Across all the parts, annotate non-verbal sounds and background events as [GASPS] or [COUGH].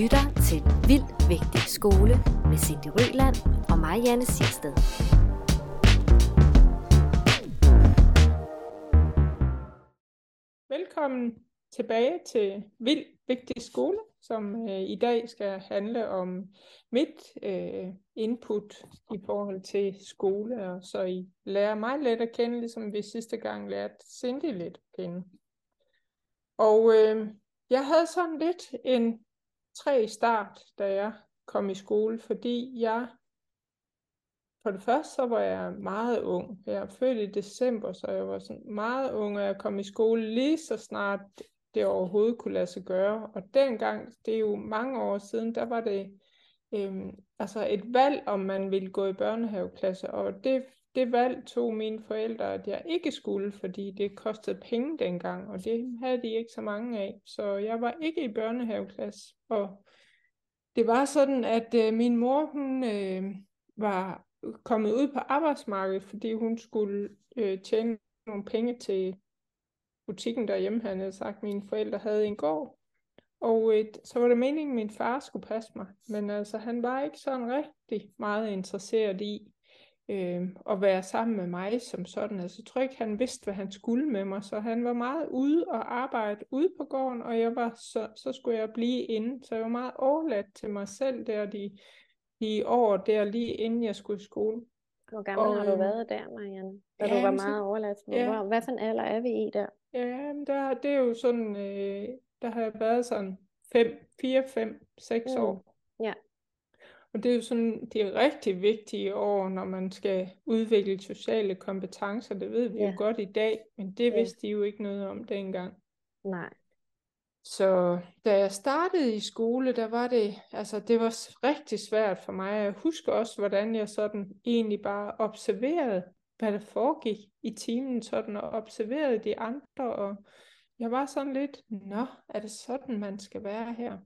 lytter til Vild Vigtig Skole med Cindy Røland og mig, Janne Sirsted. Velkommen tilbage til Vild Vigtig Skole, som øh, i dag skal handle om mit øh, input i forhold til skole, og så I lærer mig lidt at kende, ligesom vi sidste gang lærte Cindy lidt at kende. Og øh, jeg havde sådan lidt en tre start, da jeg kom i skole, fordi jeg for det første så var jeg meget ung. Jeg er født i december, så jeg var sådan meget ung, og jeg kom i skole lige så snart det overhovedet kunne lade sig gøre. Og dengang, det er jo mange år siden, der var det øhm, altså et valg, om man ville gå i børnehaveklasse. Og det, det valg tog mine forældre, at jeg ikke skulle, fordi det kostede penge dengang, og det havde de ikke så mange af. Så jeg var ikke i børnehaveklasse. Og det var sådan, at øh, min mor, hun øh, var kommet ud på arbejdsmarkedet, fordi hun skulle øh, tjene nogle penge til butikken derhjemme, han havde sagt, at mine forældre havde en gård. Og øh, så var det meningen, at min far skulle passe mig. Men altså, han var ikke sådan rigtig meget interesseret i øh, at være sammen med mig som sådan. Altså, jeg tror ikke, han vidste, hvad han skulle med mig. Så han var meget ude og arbejde ude på gården, og jeg var så, så skulle jeg blive inde. Så jeg var meget overladt til mig selv der de, de år der, lige inden jeg skulle i skole. Hvor gammel og, har du øhm, været der, Marianne? Da ja, du var meget overladt? Ja. Hvad for en alder er vi i der? Ja, der, det er jo sådan, øh, der har jeg været sådan 5, 4, 5, 6 mm. år. Og det er jo sådan de rigtig vigtige år, når man skal udvikle sociale kompetencer. Det ved vi ja. jo godt i dag, men det ja. vidste de jo ikke noget om dengang. Nej. Så da jeg startede i skole, der var det, altså det var rigtig svært for mig. Jeg husker også, hvordan jeg sådan egentlig bare observerede, hvad der foregik i timen, sådan og observerede de andre, og jeg var sådan lidt, nå, er det sådan, man skal være her?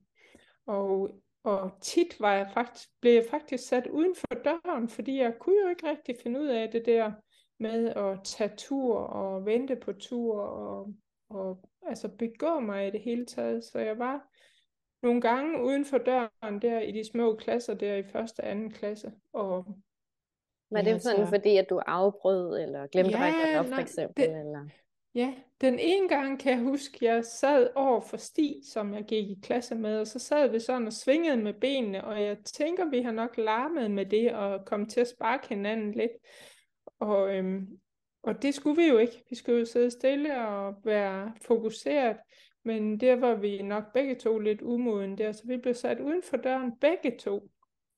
Og, og tit var jeg faktisk, blev jeg faktisk sat uden for døren, fordi jeg kunne jo ikke rigtig finde ud af det der med at tage tur og vente på tur og, og altså begå mig i det hele taget. Så jeg var nogle gange uden for døren der i de små klasser der i første og anden klasse. Og var det sådan, altså, fordi at du afbrød, eller glemte ja, at op, for eksempel? Det, eller? Ja, den ene gang kan jeg huske, jeg sad over for Sti, som jeg gik i klasse med, og så sad vi sådan og svingede med benene, og jeg tænker, vi har nok larmet med det, og kom til at sparke hinanden lidt. Og, øhm, og det skulle vi jo ikke. Vi skulle jo sidde stille og være fokuseret, men der var vi nok begge to lidt umoden der, så vi blev sat uden for døren begge to.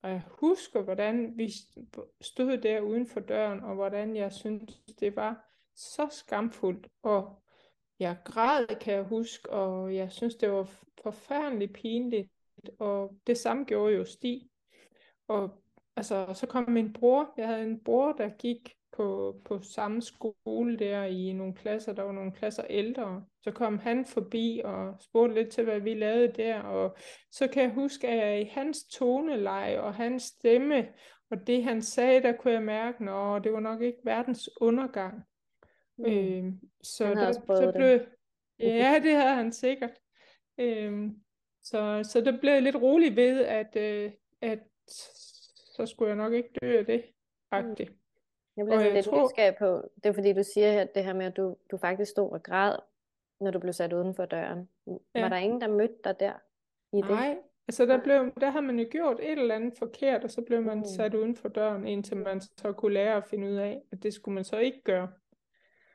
Og jeg husker, hvordan vi stod der uden for døren, og hvordan jeg syntes, det var så skamfuldt. Og jeg græd, kan jeg huske, og jeg synes, det var forfærdeligt pinligt. Og det samme gjorde jo Stig. Og altså, så kom min bror. Jeg havde en bror, der gik på, på samme skole der i nogle klasser, der var nogle klasser ældre. Så kom han forbi og spurgte lidt til, hvad vi lavede der, og så kan jeg huske, at jeg i hans toneleje og hans stemme, og det han sagde, der kunne jeg mærke, at det var nok ikke verdens undergang. Mm. Øh, så han der, så blev, [LAUGHS] det. Ja, det havde han sikkert. Øh, så, så der blev lidt rolig ved, at, øh, at så skulle jeg nok ikke dø af det. Agtigt. Mm. Jeg bliver sådan lidt tror... nysgerrig på, det er fordi du siger her, det her med, at du, du faktisk stod og græd, når du blev sat uden for døren. Ja. Var der ingen, der mødte dig der i det? Nej, altså der, blev, der har man jo gjort et eller andet forkert, og så blev man mm. sat uden for døren, indtil man så kunne lære at finde ud af, at det skulle man så ikke gøre.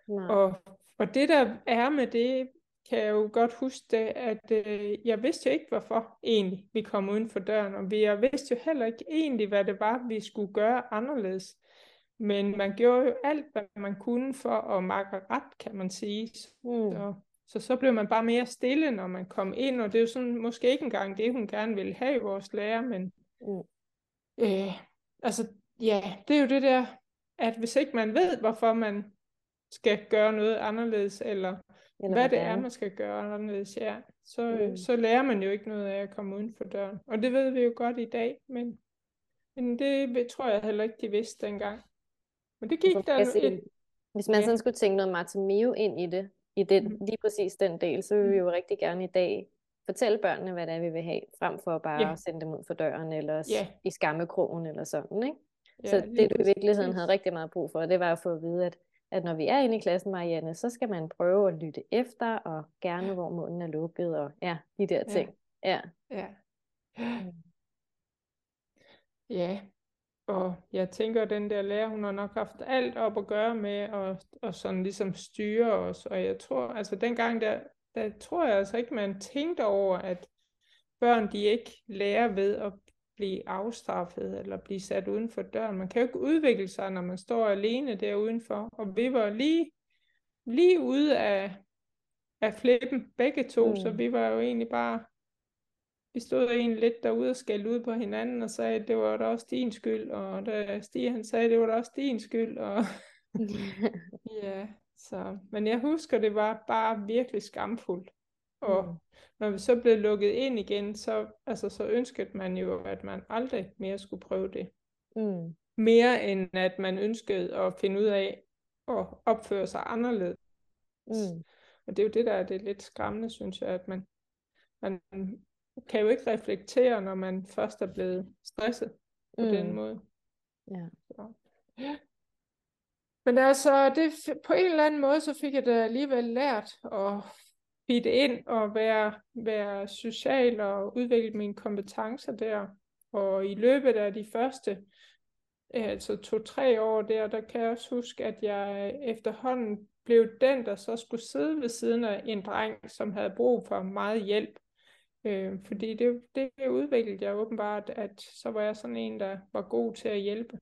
Nej. Og, og det der er med det, kan jeg jo godt huske det, at øh, jeg vidste jo ikke, hvorfor egentlig vi kom uden for døren, og vi, jeg vidste jo heller ikke egentlig, hvad det var, vi skulle gøre anderledes. Men man gjorde jo alt, hvad man kunne for at makke ret, kan man sige. Mm. Så, så så blev man bare mere stille, når man kom ind, og det er jo sådan måske ikke engang det, hun gerne ville have i vores lærer, men mm. øh, altså, ja, det er jo det der, at hvis ikke man ved, hvorfor man skal gøre noget anderledes, eller, eller hvad det er, man skal gøre anderledes, ja, så, mm. så lærer man jo ikke noget af at komme uden for døren. Og det ved vi jo godt i dag, men, men det tror jeg heller ikke, de vidste dengang. Men det gik der et... Hvis man ja. sådan skulle tænke noget Martin Mio ind i det, i det, mm. lige præcis den del, så vil vi jo rigtig gerne i dag fortælle børnene, hvad det er, vi vil have, frem for bare ja. at sende dem ud for døren, eller ja. i skammekrogen, eller sådan, ikke? Ja, så det, du i virkeligheden havde rigtig meget brug for, det var at få at vide, at, at når vi er inde i klassen, Marianne, så skal man prøve at lytte efter, og gerne, hvor munden er lukket, og ja, de der ting. Ja. Ja. Ja. ja. Og jeg tænker, at den der lærer, hun har nok haft alt op at gøre med at, at sådan ligesom styre os. Og jeg tror, altså dengang der, der tror jeg altså ikke, man tænkte over, at børn de ikke lærer ved at blive afstraffet eller blive sat uden for døren. Man kan jo ikke udvikle sig, når man står alene der udenfor. Og vi var lige, lige ude af, af flippen, begge to, mm. så vi var jo egentlig bare vi stod egentlig lidt derude og skældte ud på hinanden og sagde, at det var da også din skyld, og da Stig han sagde, at det var da også din skyld, og [LAUGHS] [LAUGHS] ja, så, men jeg husker, det var bare virkelig skamfuldt, og mm. når vi så blev lukket ind igen, så, altså, så ønskede man jo, at man aldrig mere skulle prøve det. Mm. Mere end at man ønskede at finde ud af at opføre sig anderledes. Mm. Og det er jo det, der er det lidt skræmmende, synes jeg, at man, man kan jo ikke reflektere, når man først er blevet stresset på mm. den måde. Ja. Så. Men altså, det, på en eller anden måde, så fik jeg da alligevel lært at fitte ind og være, være social og udvikle mine kompetencer der. Og i løbet af de første altså to-tre år der, der kan jeg også huske, at jeg efterhånden blev den, der så skulle sidde ved siden af en dreng, som havde brug for meget hjælp. Øh, fordi det, det udviklede jeg åbenbart, at så var jeg sådan en, der var god til at hjælpe.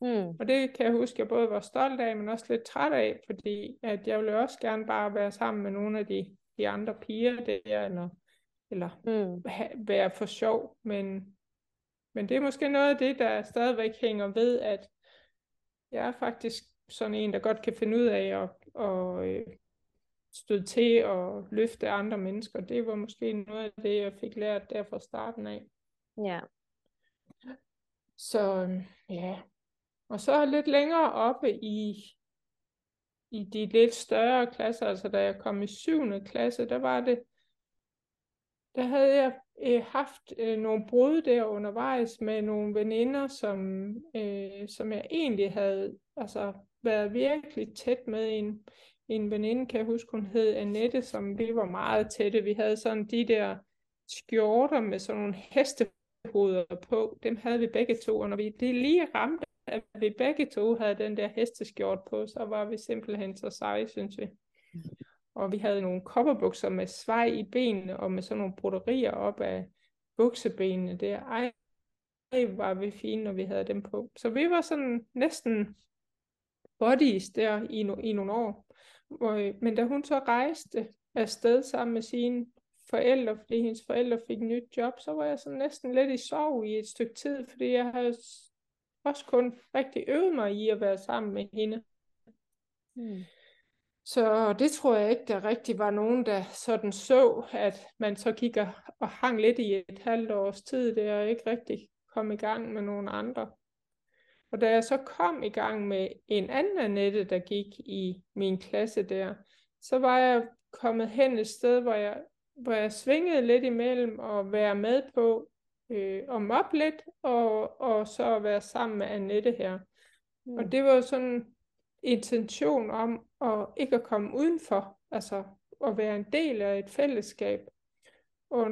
Mm. Og det kan jeg huske, jeg både var stolt af, men også lidt træt af, fordi at jeg ville også gerne bare være sammen med nogle af de, de andre piger der, eller, eller mm. ha, være for sjov, men, men det er måske noget af det, der stadigvæk hænger ved, at jeg er faktisk sådan en, der godt kan finde ud af at, at, øh, stød til at løfte andre mennesker. Det var måske noget af det, jeg fik lært der fra starten af. Ja. Så ja. Og så lidt længere oppe i, i de lidt større klasser, altså da jeg kom i 7. klasse, der var det, der havde jeg øh, haft øh, nogle brud der undervejs med nogle veninder, som, øh, som jeg egentlig havde altså, været virkelig tæt med en, en veninde, kan jeg huske, hun hed Annette, som vi var meget tætte. Vi havde sådan de der skjorter med sådan nogle hestehoveder på. Dem havde vi begge to, og når vi det lige ramte, at vi begge to havde den der hesteskjort på, så var vi simpelthen så seje, synes vi. Og vi havde nogle kopperbukser med svej i benene, og med sådan nogle broderier op af buksebenene der. Ej, var vi fine, når vi havde dem på. Så vi var sådan næsten buddies der i, no, i nogle år. Og, øh, men da hun så rejste afsted sammen med sine forældre, fordi hendes forældre fik nyt job, så var jeg sådan næsten lidt i sorg i et stykke tid, fordi jeg havde også kun rigtig øvet mig i at være sammen med hende. Hmm. Så det tror jeg ikke, der rigtig var nogen, der sådan så, at man så kigger og hang lidt i et halvt års tid, det er ikke rigtig kom i gang med nogen andre. Og da jeg så kom i gang med en anden Annette, der gik i min klasse der, så var jeg kommet hen et sted, hvor jeg, hvor jeg svingede lidt imellem og være med på øh, at mobbe lidt, og, og så være sammen med Annette her. Mm. Og det var sådan en intention om at ikke at komme udenfor, altså at være en del af et fællesskab. Og,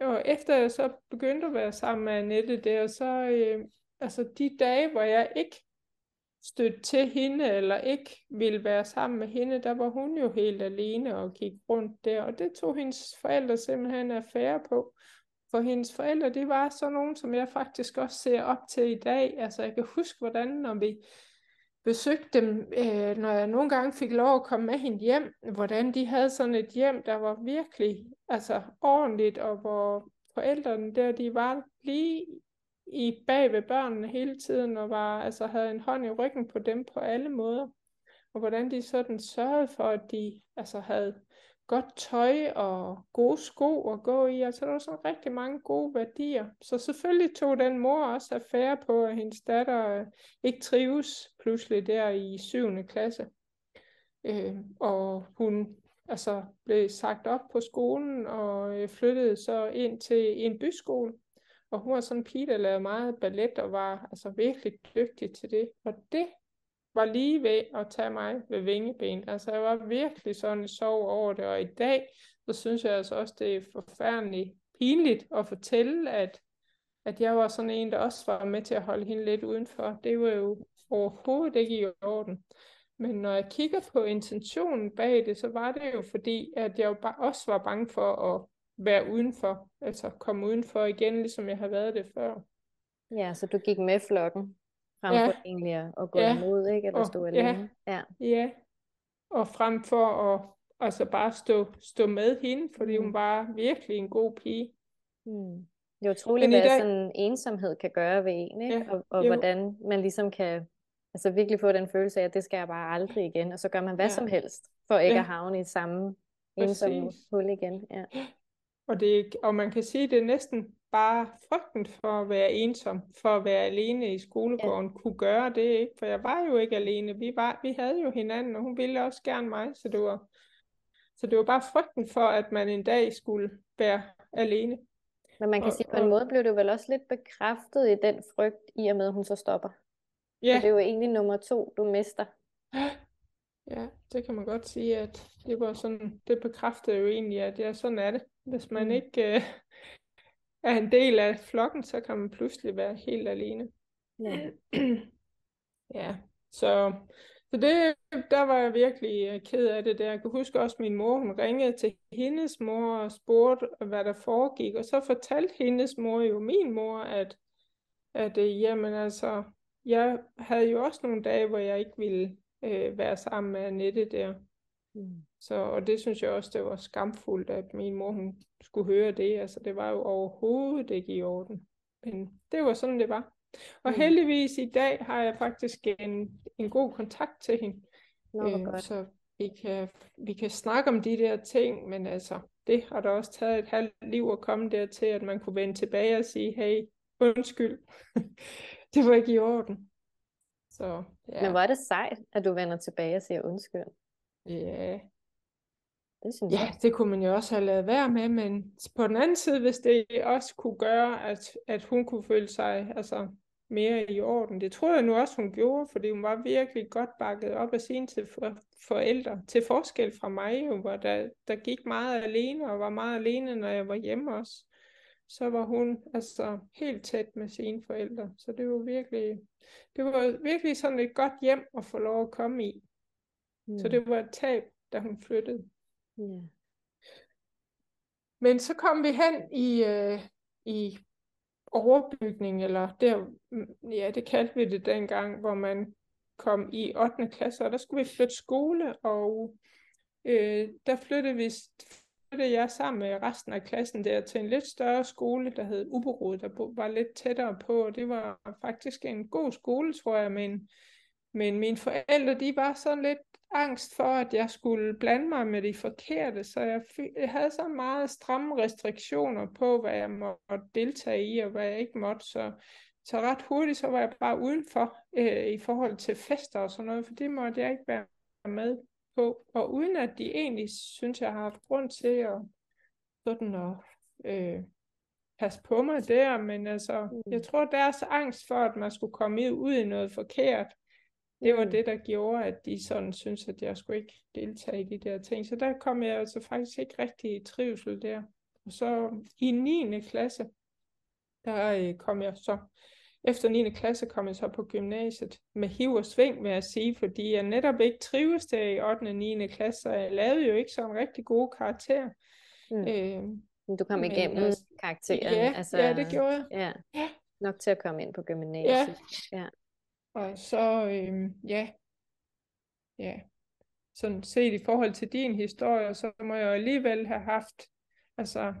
og efter jeg så begyndte at være sammen med Annette der, så, øh, altså de dage, hvor jeg ikke stødte til hende, eller ikke ville være sammen med hende, der var hun jo helt alene og gik rundt der, og det tog hendes forældre simpelthen affære på. For hendes forældre, det var sådan nogen, som jeg faktisk også ser op til i dag. Altså jeg kan huske, hvordan når vi besøgte dem, øh, når jeg nogle gange fik lov at komme med hende hjem, hvordan de havde sådan et hjem, der var virkelig altså, ordentligt, og hvor forældrene der, de var lige i bag ved børnene hele tiden, og var, altså, havde en hånd i ryggen på dem på alle måder. Og hvordan de sådan sørgede for, at de altså, havde godt tøj og gode sko at gå i. Altså der var sådan rigtig mange gode værdier. Så selvfølgelig tog den mor også affære på, at hendes datter øh, ikke trives pludselig der i 7. klasse. Øh, og hun altså blev sagt op på skolen og øh, flyttede så ind til en byskole. Og hun var sådan en pige, der lavede meget ballet og var altså virkelig dygtig til det. Og det var lige ved at tage mig ved vingeben. Altså jeg var virkelig sådan sov over det, og i dag, så synes jeg altså også, det er forfærdeligt pinligt at fortælle, at, at jeg var sådan en, der også var med til at holde hende lidt udenfor. Det var jo overhovedet ikke i orden. Men når jeg kigger på intentionen bag det, så var det jo fordi, at jeg jo også var bange for at være udenfor, altså komme udenfor igen, ligesom jeg har været det før. Ja, så du gik med flokken, frem ja. for egentlig at gå ja. imod, ikke? Eller stå alene. Ja. ja. ja, og frem for at altså bare stå, stå med hende, fordi mm. hun var virkelig en god pige. Mm. Det er utroligt, hvad dag... sådan ensomhed kan gøre ved en, ikke? Ja, og, og hvordan man ligesom kan altså virkelig få den følelse af, at det skal jeg bare aldrig igen, og så gør man hvad ja. som helst, for ikke ja. at havne i samme ensomme hul igen. Ja. Og, det, og man kan sige, at det er næsten bare frygten for at være ensom, for at være alene i skolegården, ja. kunne gøre det, ikke? For jeg var jo ikke alene. Vi, var, vi havde jo hinanden, og hun ville også gerne mig, så det var, så det var bare frygten for, at man en dag skulle være alene. Men man kan og, sige, på en måde blev du vel også lidt bekræftet i den frygt, i og med, at hun så stopper. Ja. Så det er jo egentlig nummer to, du mister. [GASPS] Ja, det kan man godt sige, at det var sådan, det bekræftede jo egentlig, at ja, sådan er det. Hvis man mm. ikke uh, er en del af flokken, så kan man pludselig være helt alene. Ja. [CLEARS THROAT] ja, så, så det, der var jeg virkelig øh, ked af det der. Jeg kan huske også, at min mor, hun ringede til hendes mor og spurgte, hvad der foregik. Og så fortalte hendes mor jo min mor, at, at øh, jamen altså, jeg havde jo også nogle dage, hvor jeg ikke ville øh, være sammen med Annette der. Mm. Så, og det synes jeg også, det var skamfuldt, at min mor hun skulle høre det. Altså, det var jo overhovedet ikke i orden. Men det var sådan, det var. Og mm. heldigvis i dag har jeg faktisk en, en god kontakt til hende. Nå, øh, så vi kan, vi kan snakke om de der ting, men altså, det har da også taget et halvt liv at komme dertil, at man kunne vende tilbage og sige, hey, undskyld, [LAUGHS] det var ikke i orden. Så, ja. Men hvor er det sejt, at du vender tilbage og siger undskyld. Ja. Det synes ja, jeg. det kunne man jo også have lavet være med, men på den anden side, hvis det også kunne gøre, at, at hun kunne føle sig altså, mere i orden. Det tror jeg nu også, hun gjorde, fordi hun var virkelig godt bakket op af sine til for, forældre, til forskel fra mig, jo, hvor der, der gik meget alene, og var meget alene, når jeg var hjemme også så var hun altså helt tæt med sine forældre. Så det var virkelig, det var virkelig sådan et godt hjem at få lov at komme i. Mm. Så det var et tab, da hun flyttede. Yeah. Men så kom vi hen i, øh, i overbygning, eller der, mm, ja, det kaldte vi det dengang, hvor man kom i 8. klasse, og der skulle vi flytte skole, og øh, der flyttede vi flyttede jeg sammen med resten af klassen der til en lidt større skole, der hed Uberud, der var lidt tættere på, og det var faktisk en god skole, tror jeg, men, men mine forældre, de var sådan lidt angst for, at jeg skulle blande mig med de forkerte, så jeg, jeg havde så meget stramme restriktioner på, hvad jeg måtte deltage i, og hvad jeg ikke måtte, så, så ret hurtigt, så var jeg bare udenfor øh, i forhold til fester og sådan noget, for det måtte jeg ikke være med på, og uden at de egentlig synes, jeg har haft grund til at sådan at øh, passe på mig der, men altså, mm. jeg tror deres angst for, at man skulle komme ud i noget forkert, det var det, der gjorde, at de sådan synes, at jeg skulle ikke deltage i de der ting. Så der kom jeg altså faktisk ikke rigtig i trivsel der. Og så i 9. klasse, der øh, kom jeg så efter 9. klasse kom jeg så på gymnasiet med hiv og sving, vil jeg sige, fordi jeg netop ikke trives der i 8. og 9. klasse, så jeg lavede jo ikke sådan rigtig gode karakterer. Mm. Øh, du kom men, igennem altså, karakteren? Ja, altså, ja, det gjorde jeg. Ja. ja. Nok til at komme ind på gymnasiet. Ja. ja. Og så, øh, ja, ja, sådan set i forhold til din historie, så må jeg alligevel have haft altså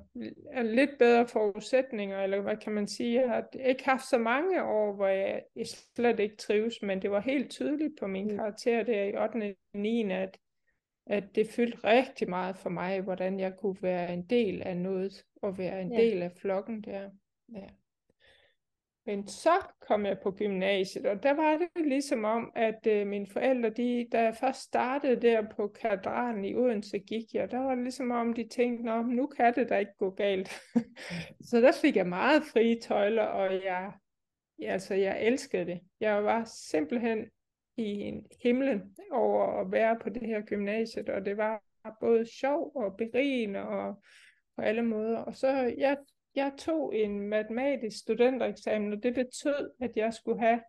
lidt bedre forudsætninger, eller hvad kan man sige. Jeg har ikke haft så mange år, hvor jeg slet ikke trives, men det var helt tydeligt på min mm. karakter der i 8. og 9. at, at det fyldte rigtig meget for mig, hvordan jeg kunne være en del af noget, og være en ja. del af flokken der. Ja. Men så kom jeg på gymnasiet, og der var det ligesom om, at øh, mine forældre, de, da jeg først startede der på kadranen i Odense, gik jeg, der var det ligesom om, de tænkte, Nå, nu kan det da ikke gå galt. [LAUGHS] så der fik jeg meget frie tøjler, og jeg, ja, altså, jeg elskede det. Jeg var simpelthen i himlen over at være på det her gymnasiet, og det var både sjov og berigende og på alle måder. Og så jeg jeg tog en matematisk studentereksamen, og det betød, at jeg skulle have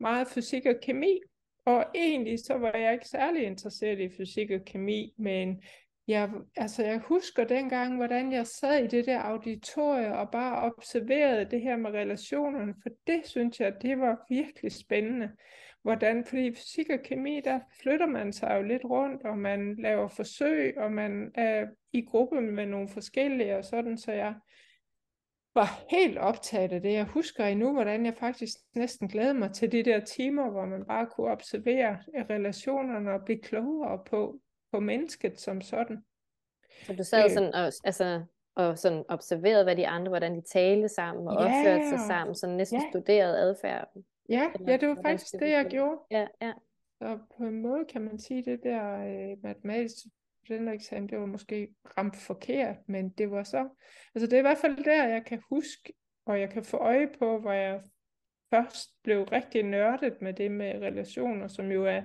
meget fysik og kemi. Og egentlig så var jeg ikke særlig interesseret i fysik og kemi, men jeg, altså jeg husker dengang, hvordan jeg sad i det der auditorie og bare observerede det her med relationerne, for det synes jeg, det var virkelig spændende. Hvordan, fordi i fysik og kemi, der flytter man sig jo lidt rundt, og man laver forsøg, og man er i gruppe med nogle forskellige, og sådan, så jeg, var helt optaget af det. Jeg husker endnu, hvordan jeg faktisk næsten glædede mig til de der timer, hvor man bare kunne observere relationerne og blive klogere på, på mennesket som sådan. Så du sad øh. sådan og, altså, og sådan observerede, hvad de andre, hvordan de talte sammen og ja. opførte sig sammen, så næsten ja. studerede adfærden. Ja, ja, det var faktisk det, jeg gjorde. Ja, ja. Så på en måde kan man sige, det der øh, matematiske studentereksamen, det var måske ramt forkert, men det var så, altså det er i hvert fald der, jeg kan huske, og jeg kan få øje på, hvor jeg først blev rigtig nørdet med det med relationer, som jo er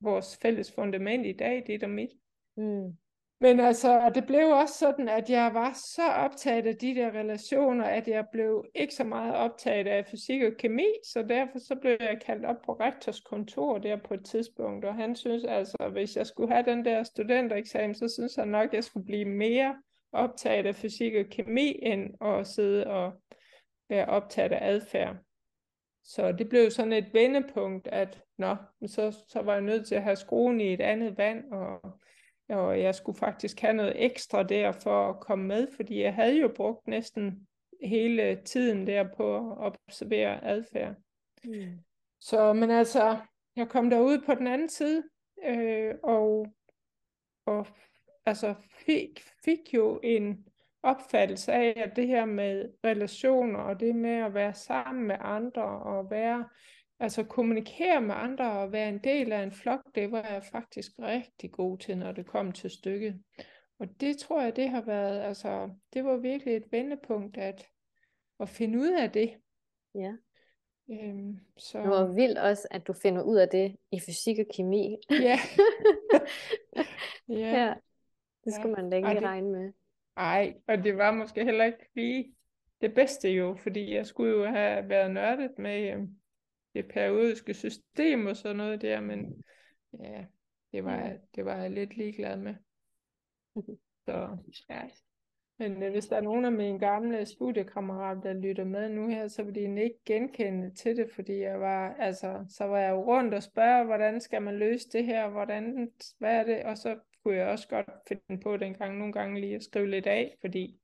vores fælles fundament i dag, det er mit. Mm. Men altså, det blev også sådan, at jeg var så optaget af de der relationer, at jeg blev ikke så meget optaget af fysik og kemi, så derfor så blev jeg kaldt op på rektors kontor der på et tidspunkt, og han synes altså, at hvis jeg skulle have den der studentereksamen, så synes han nok, at jeg skulle blive mere optaget af fysik og kemi, end at sidde og være optaget af adfærd. Så det blev sådan et vendepunkt, at nå, så, så var jeg nødt til at have skruen i et andet vand, og og jeg skulle faktisk have noget ekstra der for at komme med, fordi jeg havde jo brugt næsten hele tiden der på at observere adfærd. Mm. Så, men altså, jeg kom derud på den anden side, øh, og, og altså fik, fik jo en opfattelse af, at det her med relationer, og det med at være sammen med andre, og være Altså kommunikere med andre og være en del af en flok, det var jeg faktisk rigtig god til, når det kom til stykket. Og det tror jeg, det har været, altså, det var virkelig et vendepunkt at, at finde ud af det. Ja. Øhm, så... Det var vildt også, at du finder ud af det i fysik og kemi. Ja. [LAUGHS] ja. ja. Det skulle ja. man da ikke det... regne med. Nej, og det var måske heller ikke lige det bedste jo, fordi jeg skulle jo have været nørdet med, øhm, det periodiske system og sådan noget der, men ja, det var, det var jeg lidt ligeglad med. Så ja. Men øh, hvis der er nogen af mine gamle studiekammerater, der lytter med nu her, så vil de ikke genkende til det, fordi jeg var, altså, så var jeg rundt og spørge, hvordan skal man løse det her, hvordan, hvad er det, og så kunne jeg også godt finde på dengang nogle gange lige at skrive lidt af, fordi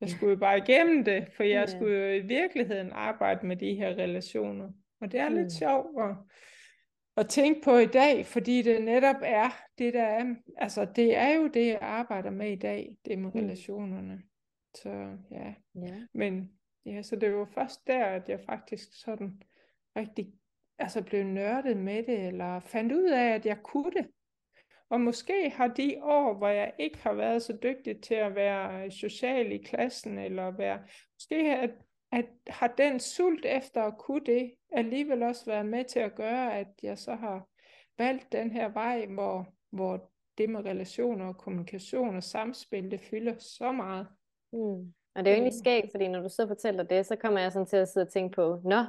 jeg skulle jo bare igennem det, for jeg skulle jo i virkeligheden arbejde med de her relationer. Og det er mm. lidt sjovt at, at tænke på i dag, fordi det netop er det, der er, altså det er jo det, jeg arbejder med i dag, det med mm. relationerne. Så ja. ja. Men ja, så det var først der, at jeg faktisk sådan rigtig altså blev nørdet med det, eller fandt ud af, at jeg kunne det. Og måske har de år, hvor jeg ikke har været så dygtig til at være social i klassen, eller være, måske at at har den sult efter at kunne det alligevel også været med til at gøre, at jeg så har valgt den her vej, hvor, hvor det med relationer og kommunikation og samspil, det fylder så meget. Mm. Og det er jo egentlig øh. skægt, fordi når du så fortæller det, så kommer jeg sådan til at sidde og tænke på, nå,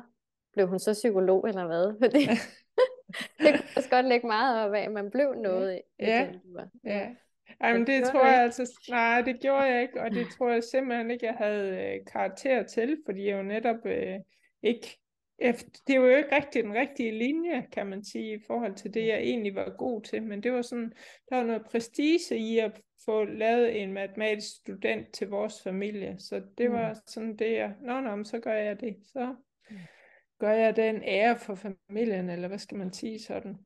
blev hun så psykolog eller hvad? [LAUGHS] Fordi [LAUGHS] det kunne også godt lægge meget op af, at man blev noget ja. i ja. ja. Jamen det, det tror jeg altså, nej det gjorde jeg ikke, og det tror jeg simpelthen ikke, jeg havde øh, karakter til, fordi jeg jo netop øh, ikke, efter, det var jo ikke rigtig den rigtige linje, kan man sige, i forhold til det, jeg egentlig var god til, men det var sådan, der var noget prestige i at få lavet en matematisk student til vores familie, så det var mm. sådan det, jeg, nå, nå, så gør jeg det, så mm. gør jeg den ære for familien, eller hvad skal man sige sådan.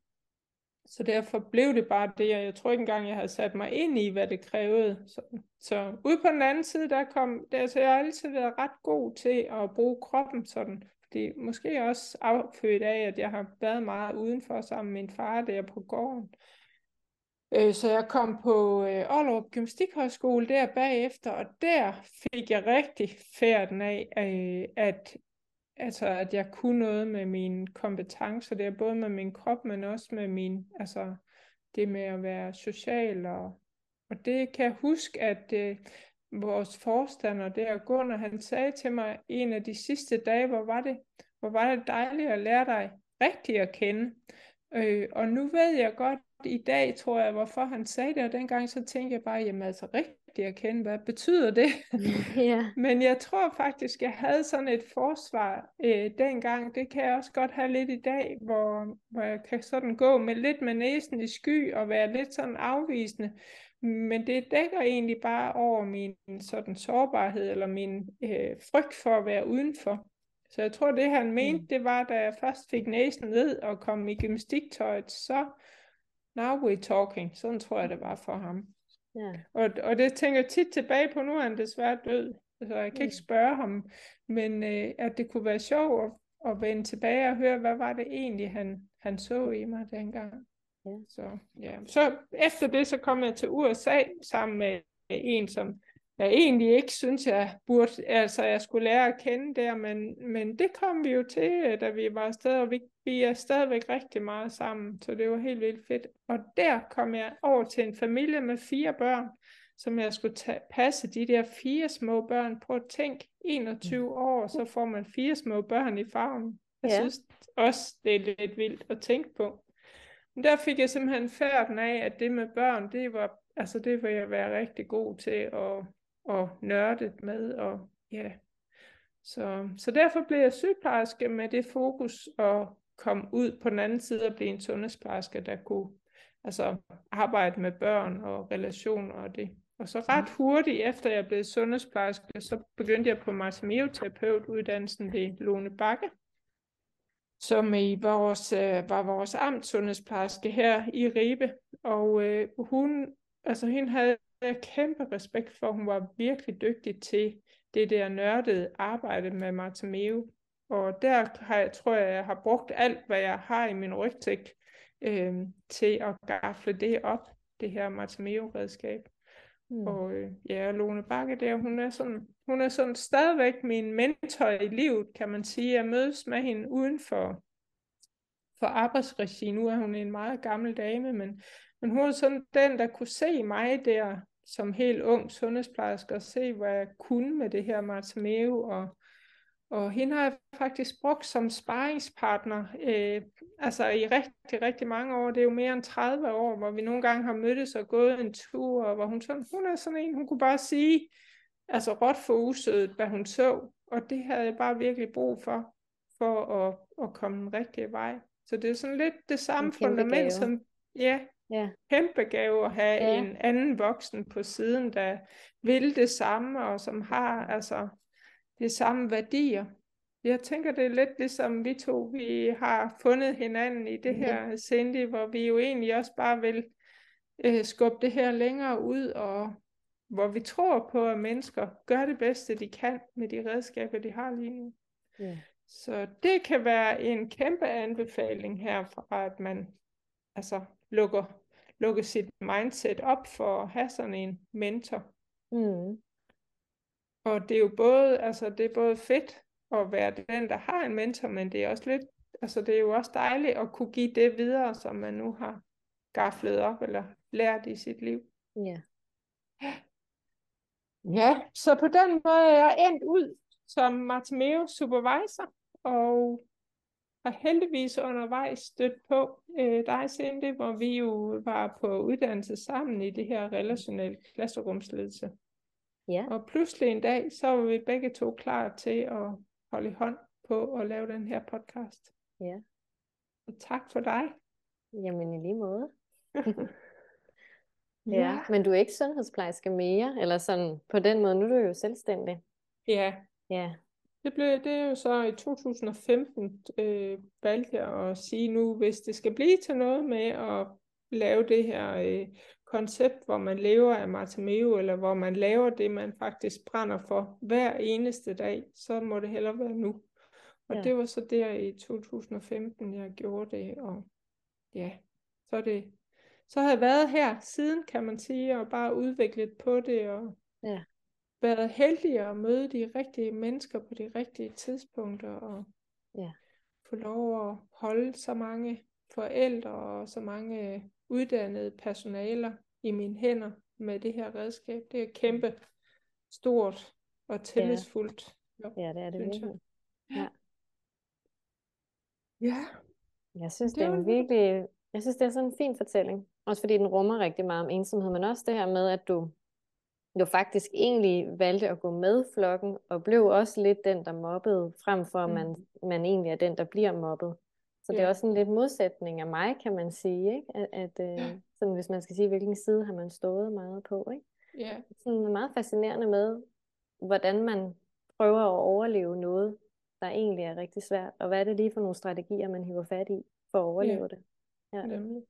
Så derfor blev det bare det, og jeg tror ikke engang, jeg havde sat mig ind i, hvad det krævede. Så, så ude på den anden side, der kom, der, så jeg har altid været ret god til at bruge kroppen sådan. fordi måske også affødt af, at jeg har været meget udenfor sammen med min far der på gården. Øh, så jeg kom på øh, Aalrup Gymnastikhøjskole der bagefter, og der fik jeg rigtig færden af, øh, at, altså, at jeg kunne noget med mine kompetencer der, både med min krop, men også med min, altså det med at være social. Og, og det kan jeg huske, at øh, vores forstander der, Gunnar, han sagde til mig en af de sidste dage, hvor var det, hvor var det dejligt at lære dig rigtigt at kende. Øh, og nu ved jeg godt i dag, tror jeg, hvorfor han sagde det, og dengang så tænkte jeg bare, jamen altså rigtigt at kende, hvad betyder det? [LAUGHS] ja. [LAUGHS] Men jeg tror faktisk, jeg havde sådan et forsvar øh, dengang, det kan jeg også godt have lidt i dag, hvor, hvor jeg kan sådan gå med lidt med næsen i sky og være lidt sådan afvisende, men det dækker egentlig bare over min sådan sårbarhed eller min øh, frygt for at være udenfor. Så jeg tror, det han mente, mm. det var, da jeg først fik næsen ned og kom i gymnastiktøjet, så now we're talking. Sådan tror jeg, det var for ham. Ja. Og, og det tænker jeg tit tilbage på, nu er han desværre død. Så jeg kan mm. ikke spørge ham, men øh, at det kunne være sjovt at, at vende tilbage og høre, hvad var det egentlig, han, han så i mig dengang. Ja. Så, ja. så efter det, så kom jeg til USA sammen med en, som jeg egentlig ikke synes, jeg burde, altså jeg skulle lære at kende der, men, men det kom vi jo til, da vi var afsted, og vi, vi er stadigvæk rigtig meget sammen, så det var helt vildt fedt. Og der kom jeg over til en familie med fire børn, som jeg skulle tage, passe de der fire små børn. på at tænke, 21 mm. år, så får man fire små børn i farven. Jeg ja. synes også, det er lidt vildt at tænke på. Men der fik jeg simpelthen færden af, at det med børn, det var, altså det vil jeg være rigtig god til at, at nørde med. Og, ja. så, så derfor blev jeg sygeplejerske med det fokus at komme ud på den anden side og blive en sundhedsplejerske, der kunne altså, arbejde med børn og relationer og det. Og så ret hurtigt efter jeg blev sundhedsplejerske, så begyndte jeg på martimeoterapeut-uddannelsen ved Lone Bakke som i vores, øh, var vores amtssundhedsplejerske her i Ribe. Og øh, hun, altså hende havde jeg kæmpe respekt for. Hun var virkelig dygtig til det der nørdede arbejde med Martimeo. Og der har jeg, tror jeg, jeg har brugt alt, hvad jeg har i min rygsæk øh, til at gafle det op, det her Martimeo-redskab. Mm. Og øh, ja, Lone Bakke der, hun er, sådan, hun er sådan stadigvæk min mentor i livet, kan man sige. Jeg mødes med hende uden for, for arbejdsregi. Nu er hun en meget gammel dame, men, men hun var sådan den, der kunne se mig der som helt ung sundhedsplejerske og se, hvad jeg kunne med det her Martimeo og og hende har jeg faktisk brugt som sparringspartner, øh, altså i rigtig, rigtig mange år. Det er jo mere end 30 år, hvor vi nogle gange har mødtes og gået en tur, og hvor hun, sådan, hun er sådan en, hun kunne bare sige, altså råt for usødet, hvad hun så. Og det havde jeg bare virkelig brug for, for at, at komme den rigtige vej. Så det er sådan lidt det samme fundament, som ja, ja. kæmpe gave at have ja. en anden voksen på siden, der vil det samme, og som har altså de samme værdier. Jeg tænker, det er lidt ligesom vi to, vi har fundet hinanden i det her Cindy, hvor vi jo egentlig også bare vil øh, skubbe det her længere ud, og hvor vi tror på, at mennesker gør det bedste, de kan med de redskaber, de har lige nu. Ja. Så det kan være en kæmpe anbefaling herfra, at man altså lukker, lukker sit mindset op for at have sådan en mentor. Mm. Og det er jo både, altså det er både fedt at være den, der har en mentor, men det er også lidt, altså det er jo også dejligt at kunne give det videre, som man nu har gaflet op eller lært i sit liv. Ja. Ja, så på den måde er jeg endt ud som Martimeo supervisor, og har heldigvis undervejs stødt på øh, dig, Cindy, hvor vi jo var på uddannelse sammen i det her relationelle klasserumsledelse. Ja. Og pludselig en dag, så var vi begge to klar til at holde i hånd på at lave den her podcast. Ja. Og tak for dig. Jamen i lige måde. [LAUGHS] ja. ja, men du er ikke sundhedsplejerske mere, eller sådan på den måde, nu er du jo selvstændig. Ja. Ja. Det, blev, det er jo så i 2015 øh, valgte jeg at sige nu, hvis det skal blive til noget med at lave det her øh, koncept, hvor man lever af Martimeo, eller hvor man laver det, man faktisk brænder for hver eneste dag, så må det heller være nu. Og ja. det var så der i 2015, jeg gjorde det, og ja, så er det så har jeg været her siden, kan man sige, og bare udviklet på det, og ja. Været heldig at møde de rigtige mennesker på de rigtige tidspunkter, og ja. få lov at holde så mange forældre og så mange uddannede personaler i mine hænder med det her redskab. Det er kæmpe stort og tillidsfuldt. Ja, ja det er det virkelig. Ja. ja. Jeg synes, det, det er en virkelig, jeg synes, det er sådan en fin fortælling. Også fordi den rummer rigtig meget om ensomhed, men også det her med, at du, du faktisk egentlig valgte at gå med flokken, og blev også lidt den, der mobbede, frem for at mm. man, man egentlig er den, der bliver mobbet. Så det er også en lidt modsætning af mig, kan man sige, ikke? At, at ja. Øh, sådan, hvis man skal sige, hvilken side har man stået meget på, ikke? Ja. Sådan meget fascinerende med, hvordan man prøver at overleve noget, der egentlig er rigtig svært, og hvad er det lige for nogle strategier, man hiver fat i for at overleve ja. det. Ja. Nemlig.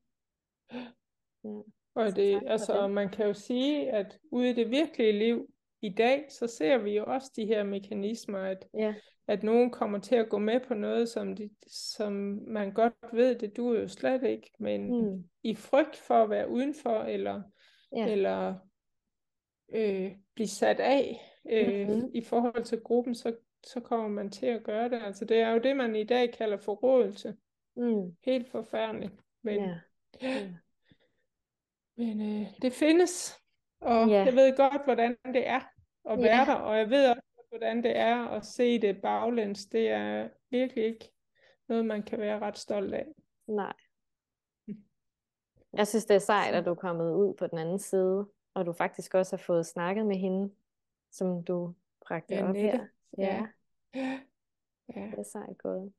Ja. Og det, altså, det. man kan jo sige, at ude i det virkelige liv i dag, så ser vi jo også de her mekanismer, at, ja. at nogen kommer til at gå med på noget, som, de, som man godt ved, det du jo slet ikke, men mm. i frygt for at være udenfor, eller, ja. eller øh, blive sat af øh, mm-hmm. i forhold til gruppen, så, så kommer man til at gøre det. Altså det er jo det, man i dag kalder forrådelse. Mm. Helt forfærdeligt. Men, ja. Ja. Men øh, det findes, og ja. jeg ved godt, hvordan det er at være ja. der, og jeg ved også, hvordan det er at se det baglæns. Det er virkelig ikke noget, man kan være ret stolt af. Nej. Jeg synes, det er sejt, at du er kommet ud på den anden side, og du faktisk også har fået snakket med hende, som du bragte ja, op Nette. her. Ja. ja. [GASPS] ja. Det er sejt gået.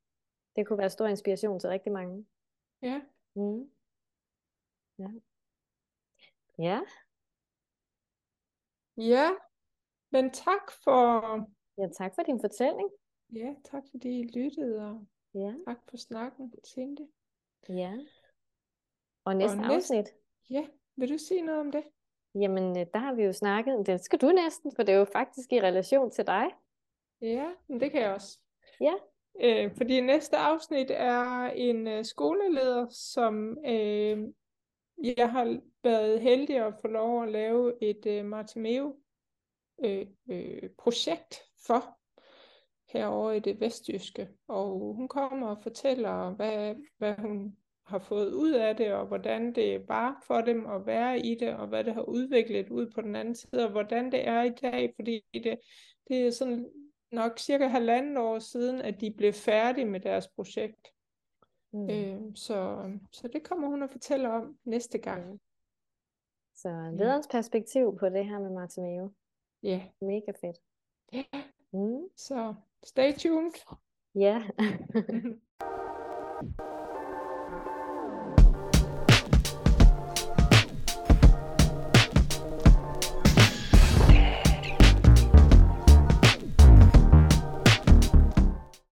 Det kunne være stor inspiration til rigtig mange. Ja. Mm. Ja. Ja. Ja, men tak for... Ja, tak for din fortælling. Ja, tak fordi I lyttede, og ja. tak for snakken, Tinte. Ja. Og næste og næste, afsnit. Ja, vil du sige noget om det? Jamen, øh, der har vi jo snakket, det skal du næsten, for det er jo faktisk i relation til dig. Ja, men det kan jeg også. Ja. Øh, fordi næste afsnit er en øh, skoleleder, som øh, jeg har været heldig at få lov at lave et øh, Martimeo øh, øh, projekt for herovre i det vestjyske. Og hun kommer og fortæller, hvad, hvad hun har fået ud af det, og hvordan det var for dem at være i det, og hvad det har udviklet ud på den anden side, og hvordan det er i dag, fordi det, det er sådan nok cirka halvanden år siden, at de blev færdige med deres projekt. Mm. Øh, så, så det kommer hun at fortælle om næste gang. Mm. Så lederens ja. perspektiv på det her med Martimeo. Ja. Mega fedt. Ja. Mm. Så stay tuned. Ja. [LAUGHS]